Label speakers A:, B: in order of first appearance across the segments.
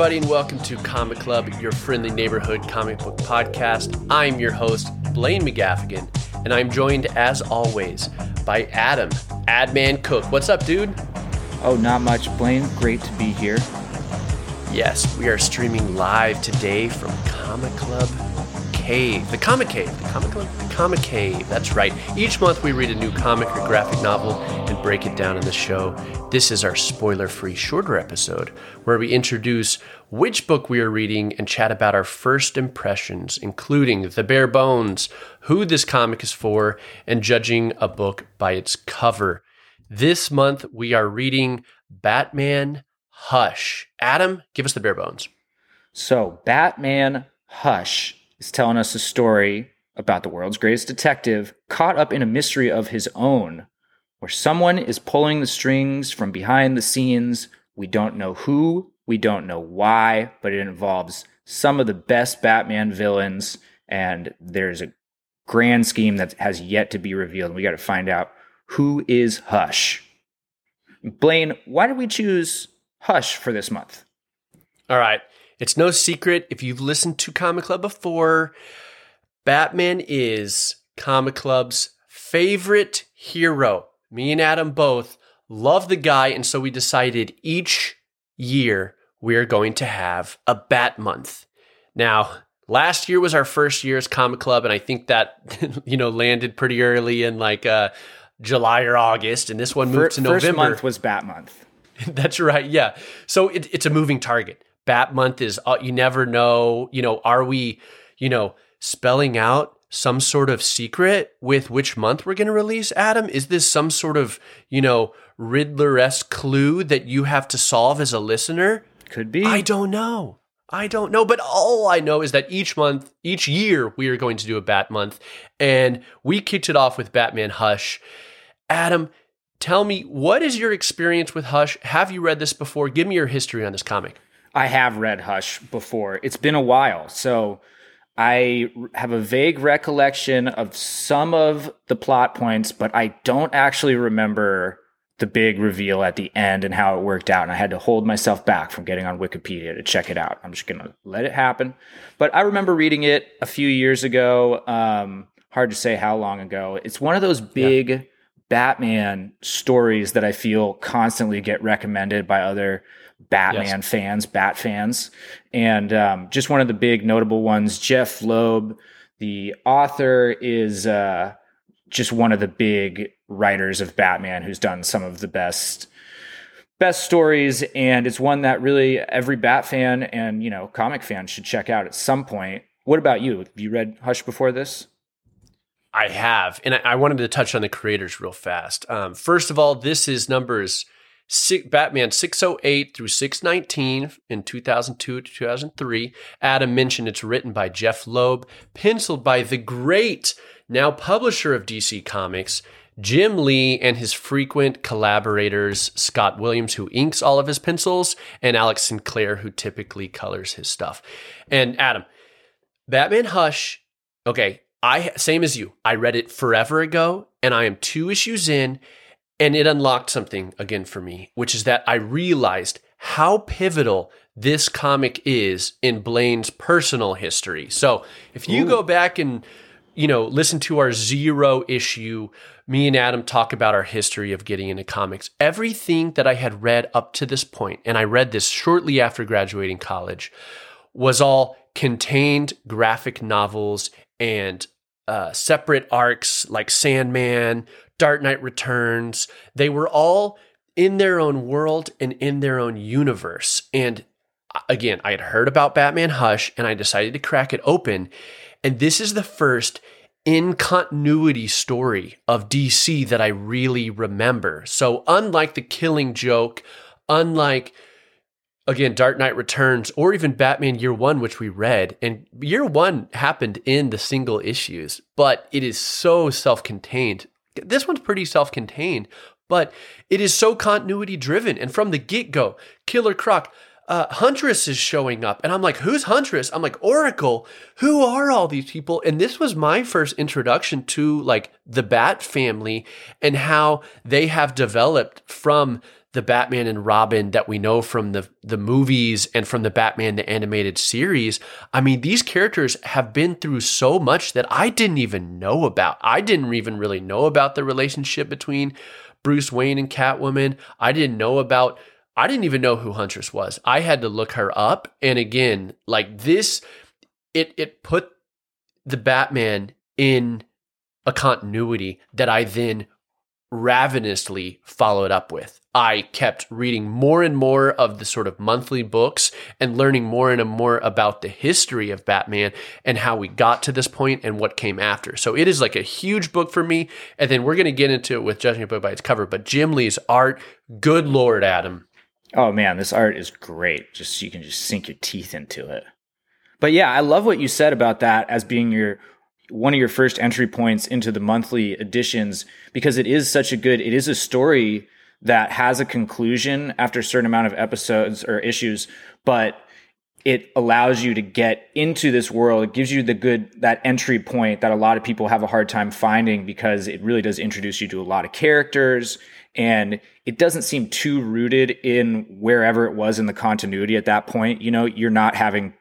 A: everybody, and welcome to Comic Club, your friendly neighborhood comic book podcast. I'm your host, Blaine McGaffigan, and I'm joined, as always, by Adam, Adman Cook. What's up, dude?
B: Oh, not much, Blaine. Great to be here.
A: Yes, we are streaming live today from Comic Club Cave. The Comic Cave. The Comic Comic Cave. That's right. Each month we read a new comic or graphic novel and break it down in the show. This is our spoiler free shorter episode where we introduce which book we are reading and chat about our first impressions, including the bare bones, who this comic is for, and judging a book by its cover. This month we are reading Batman Hush. Adam, give us the bare bones.
B: So, Batman Hush is telling us a story about the world's greatest detective caught up in a mystery of his own, where someone is pulling the strings from behind the scenes. We don't know who, we don't know why, but it involves some of the best Batman villains, and there's a grand scheme that has yet to be revealed. We got to find out who is Hush. Blaine, why did we choose Hush for this month?
A: All right. It's no secret if you've listened to Comic Club before, Batman is Comic Club's favorite hero. Me and Adam both love the guy, and so we decided each year we're going to have a Bat Month. Now, last year was our first year as Comic Club, and I think that you know landed pretty early in like uh, July or August, and this one moved to November.
B: First month was Bat Month.
A: That's right. Yeah. So it, it's a moving target. Bat month is uh, you never know. You know, are we, you know, spelling out some sort of secret with which month we're going to release? Adam, is this some sort of you know Riddler esque clue that you have to solve as a listener?
B: Could be.
A: I don't know. I don't know, but all I know is that each month, each year, we are going to do a Bat month, and we kicked it off with Batman Hush. Adam, tell me, what is your experience with Hush? Have you read this before? Give me your history on this comic.
B: I have read Hush before. It's been a while, so I have a vague recollection of some of the plot points, but I don't actually remember the big reveal at the end and how it worked out. And I had to hold myself back from getting on Wikipedia to check it out. I'm just going to let it happen. But I remember reading it a few years ago. Um, hard to say how long ago. It's one of those big yeah. Batman stories that I feel constantly get recommended by other Batman yes. fans, Bat fans. And um, just one of the big notable ones, Jeph Loeb, the author, is uh, just one of the big writers of Batman who's done some of the best best stories and it's one that really every bat fan and you know comic fan should check out at some point what about you have you read hush before this
A: i have and i, wanted to touch on the creators real fast um, first of all this is numbers six, batman 608 through 619 in 2002 to 2003 adam mentioned it's written by Jeph loeb penciled by the great now publisher of dc comics Jim Lee and his frequent collaborators, Scott Williams, who inks all of his pencils, and Alex Sinclair, who typically colors his stuff. And Adam, Batman Hush, okay, I same as you. I read it forever ago, and I am two issues in, and it unlocked something again for me, which is that I realized how pivotal this comic is in Blaine's personal history. So if you Ooh. go back and you know, listen to our zero issue. Me and Adam talk about our history of getting into comics. Everything that I had read up to this point, and I read this shortly after graduating college, was all contained graphic novels and uh, separate arcs like Sandman, Dark Knight Returns. They were all in their own world and in their own universe. And uh, again, I had heard about Batman Hush and I decided to crack it open. And this is the first in continuity story of DC that I really remember. So, unlike The Killing Joke, unlike again Dark Knight Returns or even Batman Year 1 which we read and Year 1 happened in the single issues, but it is so self-contained. This one's pretty self-contained, but it is so continuity driven and from the get-go, Killer Croc uh, Huntress is showing up. And I'm like, who's Huntress? I'm like, Oracle. Who are all these people? And this was my first introduction to like the Bat family and how they have developed from the Batman and Robin that we know from the the movies and from the Batman the animated series. I mean, these characters have been through so much that I didn't even know about. I didn't even really know about the relationship between Bruce Wayne and Catwoman. I didn't know about I didn't even know who Huntress was. I had to look her up. And again, like this it it put the Batman in a continuity that I then ravenously followed up with. I kept reading more and more of the sort of monthly books and learning more and more about the history of Batman and how we got to this point and what came after. So it is like a huge book for me. And then we're going to get into it with judging a book by its cover. But Jim Lee's art, good Lord, Adam.
B: Oh man, this art is great. Just you can just sink your teeth into it. But yeah, I love what you said about that as being your one of your first entry points into the monthly editions because it is such a good it is a story that has a conclusion after a certain amount of episodes or issues but it allows you to get into this world. It gives you the good that entry point that a lot of people have a hard time finding because it really does introduce you to a lot of characters and it doesn't seem too rooted in wherever it was in the continuity at that point. You know you're not having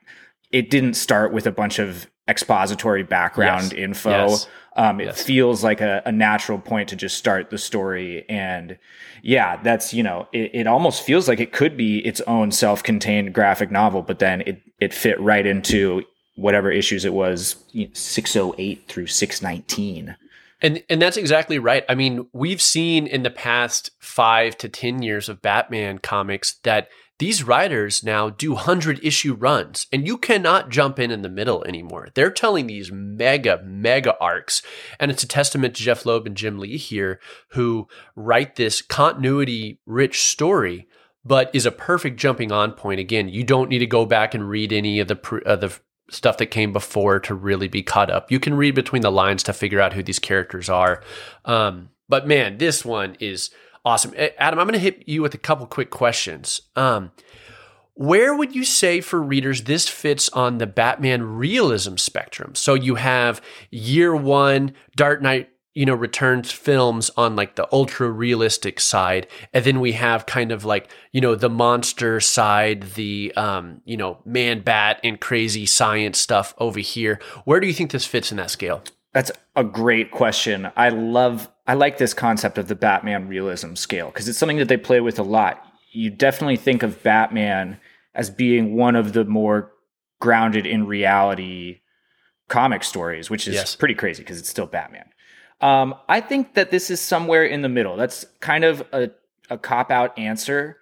B: it didn't start with a bunch of expository background yes. info. Yes. Um, it yes. feels like a, a, natural point to just start the story. And yeah, that's, you know, it, it almost feels like it could be its own self contained graphic novel, but then it, it fit right into whatever issues it was 608 through 619.
A: And and that's exactly right. I mean, we've seen in the past 5 to 10 years of Batman comics that these writers now do 100 issue runs and you cannot jump in in the middle anymore. They're telling these mega, mega arcs. And it's a testament to Jeph Loeb and Jim Lee here who write this continuity rich story, but is a perfect jumping on point. Again, you don't need to go back and read any of the, uh, the stuff that came before to really be caught up. You can read between the lines to figure out who these characters are. Um, but man, this one is Awesome. Adam, I'm going to hit you with a couple quick questions. Um, where would you say for readers this fits on the Batman realism spectrum? So you have year one, Dark Knight, you know, returns films on like the ultra realistic side. And then we have kind of like, you know, the monster side, the, um, you know, man bat and crazy science stuff over here. Where do you think this fits in that scale?
B: That's a great question. I love, I like this concept of the Batman realism scale because it's something that they play with a lot. You definitely think of Batman as being one of the more grounded in reality comic stories, which is yes. pretty crazy because it's still Batman. Um, I think that this is somewhere in the middle. That's kind of a, a cop out answer,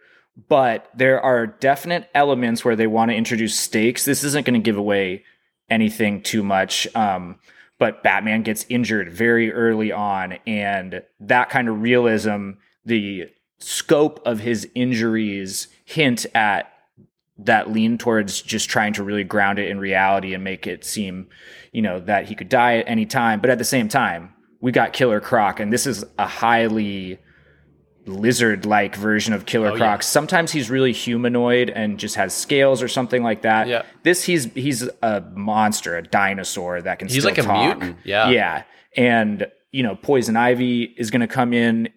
B: but there are definite elements where they want to introduce stakes. This isn't going to give away anything too much. Um, but Batman gets injured very early on, and that kind of realism, the scope of his injuries hint at that lean towards just trying to really ground it in reality and make it seem, you know, that he could die at any time. But at the same time, we got Killer Croc, and this is a highly lizard like version of Killer oh, Croc. Yeah. Sometimes he's really humanoid and just has scales or something like that.
A: Yeah.
B: This he's he's a monster, a dinosaur that can
A: he's
B: like
A: talk. a mutant. Yeah.
B: Yeah. And you know, Poison Ivy is going to come in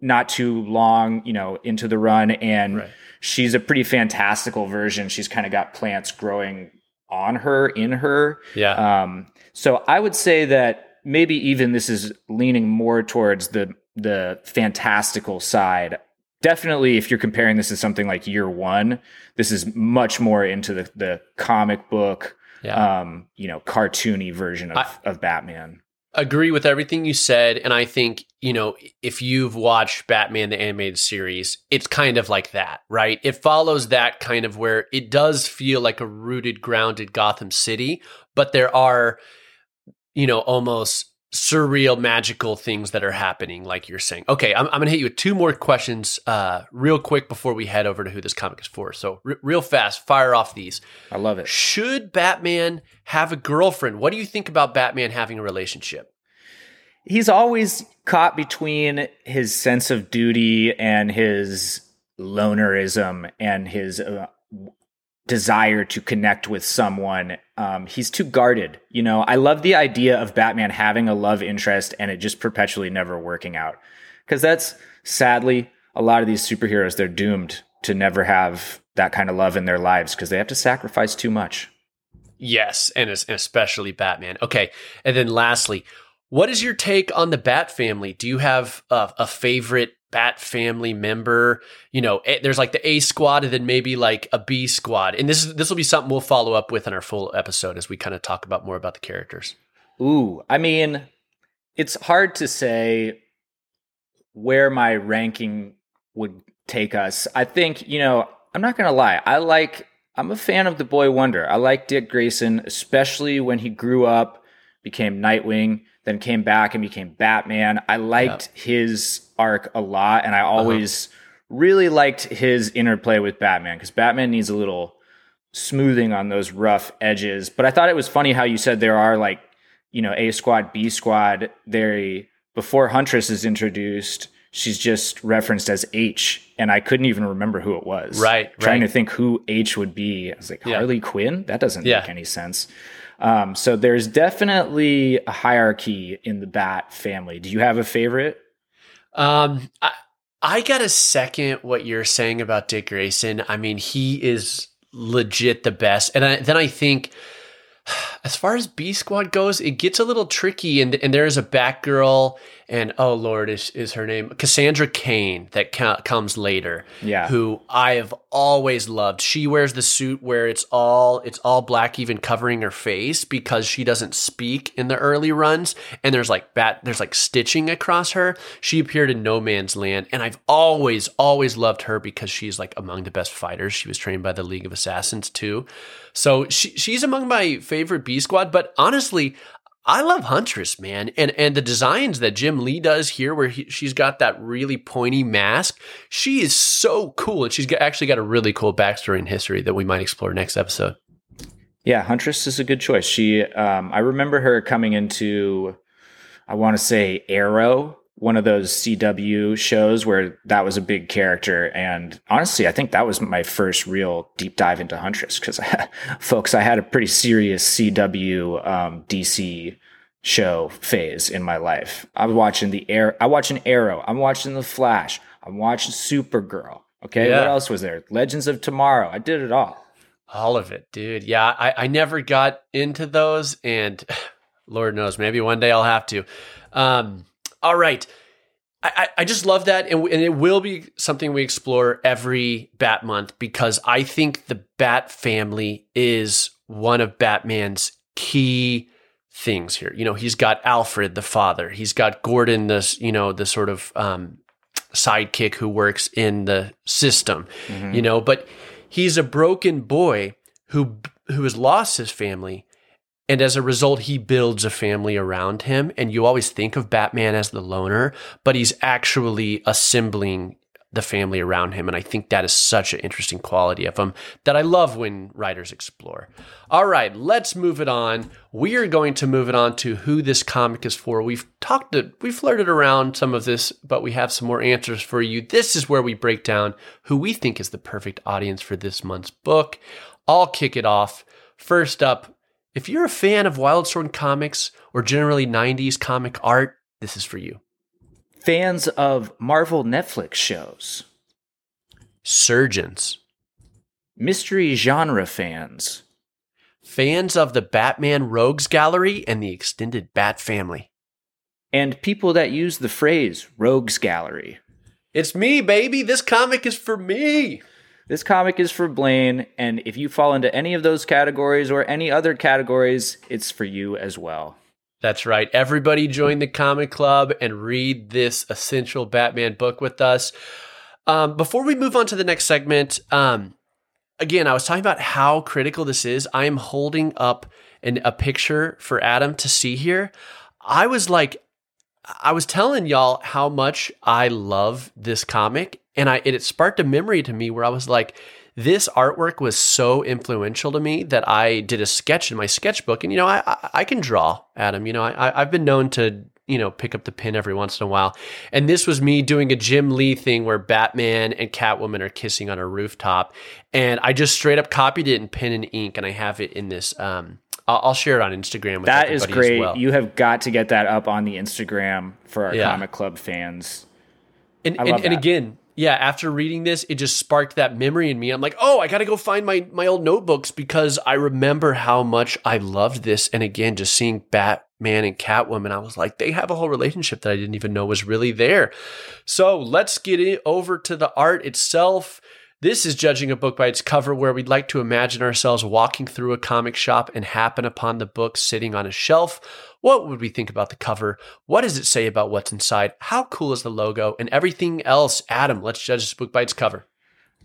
B: not too long, you know, into the run and right. she's a pretty fantastical version. She's kind of got plants growing on her, in her.
A: Yeah.
B: Um so I would say that maybe even this is leaning more towards the the fantastical side. Definitely, if you're comparing this to something like Year One, this is much more into the the comic book, yeah. um, you know, cartoony version of, I, of Batman.
A: Agree with everything you said, and I think you know if you've watched Batman the animated series, it's kind of like that, right? It follows that kind of where it does feel like a rooted, grounded Gotham City, but there are you know almost surreal, magical things that are happening, like you're saying. Okay, I'm, I'm going to hit you with two more questions uh, real quick before we head over to who this comic is for. So, r- real fast, fire off these.
B: I love it.
A: Should Batman have a girlfriend? What do you think about Batman having a relationship?
B: He's always caught between his sense of duty and his lonerism and his uh, desire to connect with someone. Um, he's too guarded. You know, I love the idea of Batman having a love interest and it just perpetually never working out. Because that's sadly a lot of these superheroes they're doomed to never have that kind of love in their lives because they have to sacrifice too much.
A: Yes, and especially Batman. Okay, and then lastly, what is your take on the Bat family? Do you have a, a favorite Bat family member? You know, eh, there's like the A squad and then maybe like a B squad. And this is this will be something we'll follow up with in our full episode as we kind of talk about more about the characters.
B: Ooh, I mean, it's hard to say where my ranking would take us. I think, you know, I'm not to lie. I like I'm a fan of the boy wonder. I like Dick Grayson, especially when he grew up, became Nightwing, then came back and became Batman. I liked yep. his arc a lot, and I uh-huh. always uh-huh. really liked his interplay with Batman because Batman needs a little smoothing on those rough edges. But I thought it was funny how you said there are like, you know, A squad, B squad. They before Huntress is introduced, she's just referenced as H, and I couldn't even remember who it was.
A: Right.
B: Trying
A: right.
B: to think who H would be. I was like, yeah. Harley Quinn? That doesn't yeah. make any sense. Um, so there's definitely a hierarchy in the bat family. Do you have a favorite?
A: Um, I, I got to second what you're saying about Dick Grayson. I mean, he is legit the best. And I, then I think as far as B Squad goes, it gets a little tricky, and and there is a Batgirl, and oh Lord, is is her name Cassandra Cain that ca- comes later?
B: Yeah,
A: who I have always loved. She wears the suit where it's all it's all black, even covering her face because she doesn't speak in the early runs, and there's like bat there's like stitching across her. She appeared in No Man's Land, and I've always always loved her because she's like among the best fighters. She was trained by the League of Assassins too. So she, she's among my favorite Squad. But honestly, I love Huntress, man, and and the designs that Jim Lee does here, where he, she's got that really pointy mask, she is so cool, and she's got, actually got a really cool backstory and history that we might explore next episode.
B: Yeah, Huntress is a good choice. She, um, I remember her coming into, I want to say Arrow one of those CW shows where that was a big character. And honestly, I think that was my first real deep dive into Huntress because, folks, I had a pretty serious CW um, DC show phase in my life. I was watching the air. I watching Arrow. I'm watching The Flash. I'm watching Supergirl. Okay, yeah. what else was there? Legends of Tomorrow. I did it all.
A: All of it, dude. Yeah, I, I never got into those, and Lord knows, maybe one day I'll have to. Um, all right. I, I just love that. And, and it will be something we explore every Bat month because I think the Bat family is one of Batman's key things here. You know, he's got Alfred, the father. He's got Gordon, this, you know, the sort of um, sidekick who works in the system, mm-hmm. you know, but he's a broken boy who who has lost his family and as a result, he builds a family around him. And you always think of Batman as the loner, but he's actually assembling the family around him. And I think that is such an interesting quality of him that I love when writers explore. All right, let's move it on. We are going to move it on to who this comic is for. We've talked, to, we flirted around some of this, but we have some more answers for you. This is where we break down who we think is the perfect audience for this month's book. I'll kick it off. First up, if you're a fan of Wildstorm comics or generally 90s comic art, this is for you.
B: Fans of Marvel Netflix shows.
A: Surgeons.
B: Mystery genre fans.
A: Fans of the Batman Rogues Gallery and the extended Bat family.
B: And people that use the phrase Rogues Gallery.
A: It's me, baby. This comic is for me.
B: This comic is for Blaine, and if you fall into any of those categories or any other categories, it's for you as well.
A: That's right. Everybody join the comic club and read this essential Batman book with us. Um, before we move on to the next segment, um, again, I was talking about how critical this is. I am holding up an, a picture for Adam to see here. I was like, I was telling y'all how much I love this comic, and I it sparked a memory to me where I was like, this artwork was so influential to me that I did a sketch in my sketchbook, and you know, I I, I can draw, Adam. You know, I I've been known to you know pick up the pen every once in a while, and this was me doing a Jim Lee thing where Batman and Catwoman are kissing on a rooftop, and I just straight up copied it in pen and ink, and I have it in this. Um, I'll, share it on Instagram.
B: that is great. Well. You have got to get that up on the Instagram for our yeah. comic club fans.
A: And, and, and, again, yeah, after reading this, it just sparked that memory in me. I'm like, oh, I got to go find my my old notebooks because I remember how much I loved this. And again, just seeing Batman and Catwoman, I was like, they have a whole relationship that I didn't even know was really there. So let's get it over to the art itself. This is judging a book by its cover, where we'd like to imagine ourselves walking through a comic shop and happen upon the book sitting on a shelf. What would we think about the cover? What does it say about what's inside? How cool is the logo? And everything else. Adam, let's judge this book by its cover.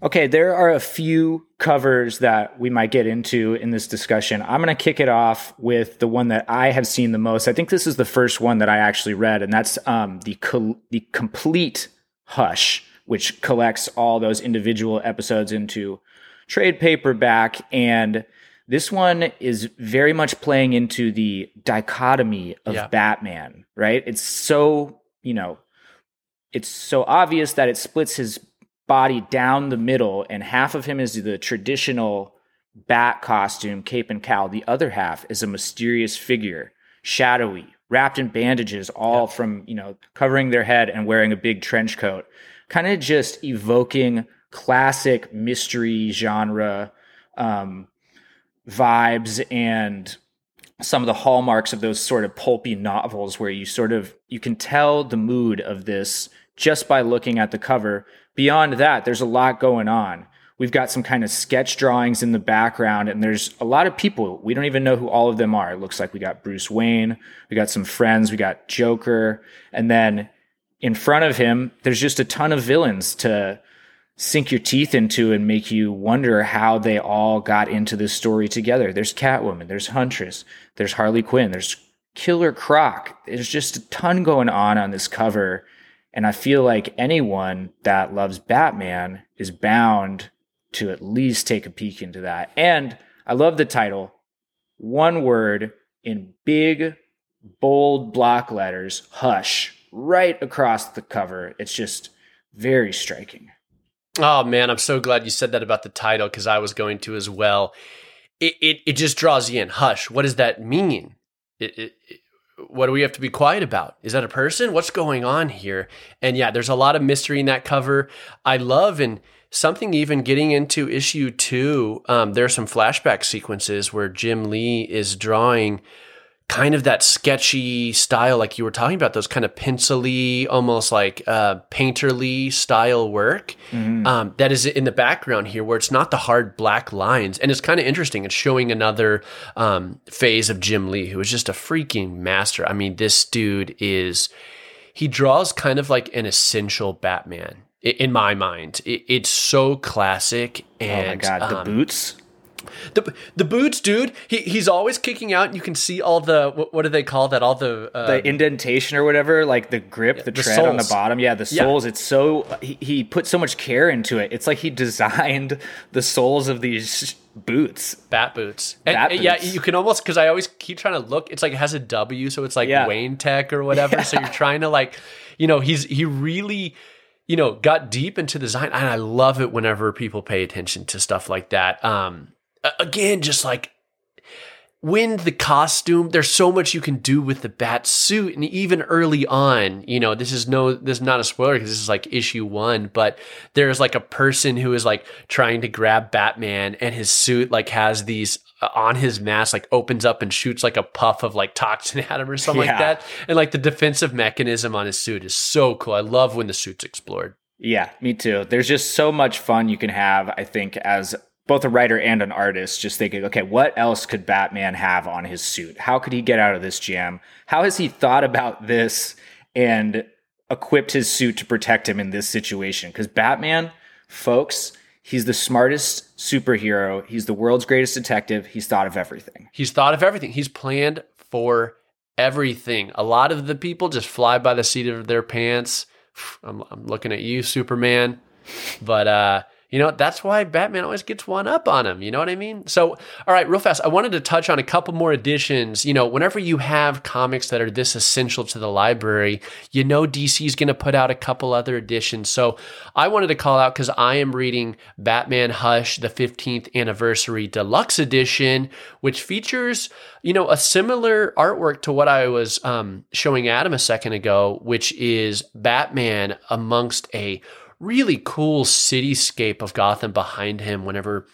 B: Okay, there are a few covers that we might get into in this discussion. I'm going to kick it off with the one that I have seen the most. I think this is the first one that I actually read, and that's um, the co- the complete Hush which collects all those individual episodes into trade paperback. And this one is very much playing into the dichotomy of yeah. Batman, right? It's so, you know, it's so obvious that it splits his body down the middle, and half of him is the traditional bat costume, cape and cowl. The other half is a mysterious figure, shadowy, wrapped in bandages, all yeah. from, you know, covering their head and wearing a big trench coat kind of just evoking classic mystery genre um, vibes and some of the hallmarks of those sort of pulpy novels where you sort of you can tell the mood of this just by looking at the cover. Beyond that there's a lot going on. We've got some kind of sketch drawings in the background and there's a lot of people. We don't even know who all of them are. It looks like we got bruce wayne we got some friends we got joker and then in front of him, there's just a ton of villains to sink your teeth into and make you wonder how they all got into this story together. There's Catwoman, there's Huntress, there's Harley Quinn, there's Killer Croc. There's just a ton going on on this cover. And I feel like anyone that loves Batman is bound to at least take a peek into that. And I love the title. One word in big, bold block letters Hush right across the cover. It's just very striking.
A: Oh man, I'm so glad you said that about the title because I was going to as well. It, it it just draws you in. Hush. What does that mean? It, it, what do we have to be quiet about? Is that a person? What's going on here? And yeah, there's a lot of mystery in that cover. I love and something even getting into issue two. Um, there are some flashback sequences where Jim Lee is drawing kind of that sketchy style, like you were talking about, those kind of pencily, almost like uh, painterly style work mm-hmm. um, that is in the background here, where it's not the hard black lines, and it's kind of interesting. It's showing another um, phase of Jim Lee, who is just a freaking master. I mean, this dude is he draws kind of like an essential Batman in my mind. it's so classic. And,
B: oh my god, the um, boots!
A: The the boots, dude. He he's always kicking out, and you can see all the what, what do they call that? All the
B: uh, the indentation or whatever, like the grip, the, the tread soles. on the bottom. Yeah, the soles. Yeah. It's so he, he put so much care into it. It's like he designed the soles of these boots,
A: bat boots. And, bat boots. Yeah, you can almost because I always keep trying to look. It's like it has a W, so it's like yeah. Wayne Tech or whatever. Yeah. So you're trying to like, you know, he's he really you know, got deep into design. And I love it whenever people pay attention to stuff like that. Um, again, just like when the costume, there's so much you can do with the bat suit. And even early on, you know, this is no, this is not a spoiler because this is like issue one, but there's like a person who is like trying to grab Batman and his suit like has these uh, on his mask, like opens up and shoots like a puff of like toxin at him or something yeah. like that. And like the defensive mechanism on his suit is so cool. I love when the suit's explored.
B: Yeah, me too. There's just so much fun you can have, I think, as both a writer and an artist just thinking, okay, what else could Batman have on his suit? How could he get out of this jam? How has he thought about this and equipped his suit to protect him in this situation? Because Batman, folks, he's the smartest superhero. He's the world's greatest detective. He's thought of everything.
A: He's thought of everything. He's planned for everything. A lot of the people just fly by the seat of their pants. I'm, I'm looking at you, Superman. But uh, you know, that's why Batman always gets one up on him. You know what I mean? So, all right, real fast, I wanted to touch on a couple more editions. You know, whenever you have comics that are this essential to the library, you know DC is going to put out a couple other editions. So, I wanted to call out because I am reading Batman Hush, the 15th anniversary deluxe edition, which features, you know, a similar artwork to what I was um, showing Adam a second ago, which is Batman amongst a really cool cityscape of Gotham behind him whenever,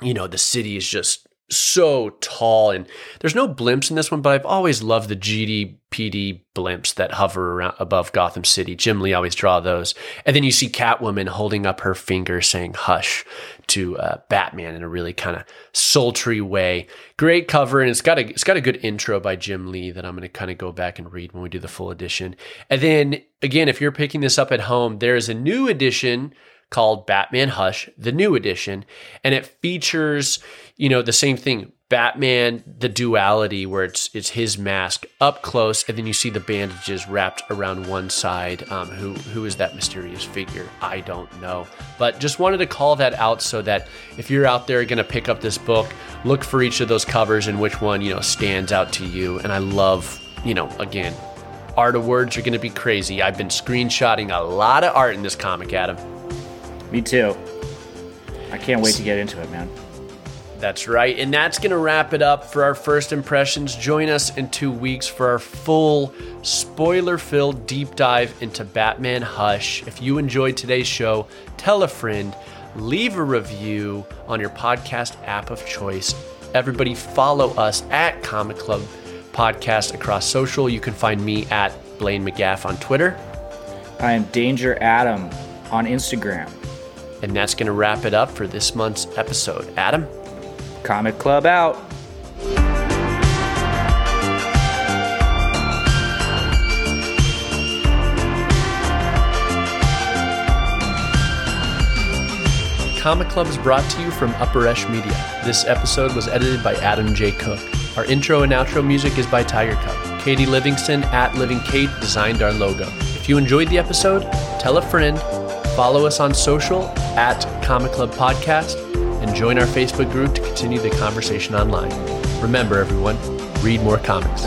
A: you know, the city is just so tall and there's no blimps in this one but i've always loved the GCPD blimps that hover around above gotham city. Jim lee always draw those. And then you see catwoman holding up her finger saying hush to uh, batman in a really kind of sultry way. Great cover and it's got a it's got a good intro by jim lee that i'm going to kind of go back and read when we do the full edition. And then again if you're picking this up at home there is a new edition called Batman Hush, the new edition, and it features, you know, the same thing. Batman, the duality where it's it's his mask up close, and then you see the bandages wrapped around one side. Um, who who is that mysterious figure? I don't know, but just wanted to call that out so that if you're out there going to pick up this book, look for each of those covers and which one you know stands out to you. And I love, you know, again, art of words are going to be crazy. I've been screenshotting a lot of art in this comic, Adam.
B: Me too. I can't wait to get into it, man.
A: That's right. And that's going to wrap it up for our first impressions. Join us in two weeks for our full spoiler filled deep dive into Batman Hush. If you enjoyed today's show, tell a friend, leave a review on your podcast app of choice. Everybody follow us at Comic Club Podcast across social. You can find me at Blaine McGaff on Twitter.
B: I am Danger Adam on Instagram.
A: And that's going to wrap it up for this month's episode. Adam?
B: Comic Club out.
A: Comic Club is brought to you from Upper Esh Media. This episode was edited by Adam J. Cook. Our intro and outro music is by Tiger Cub. Katie Livingston at Living Kate designed our logo. If you enjoyed the episode, tell a friend, follow us on social at Comic Club Podcast, and join our Facebook group to continue the conversation online. Remember, everyone, read more comics.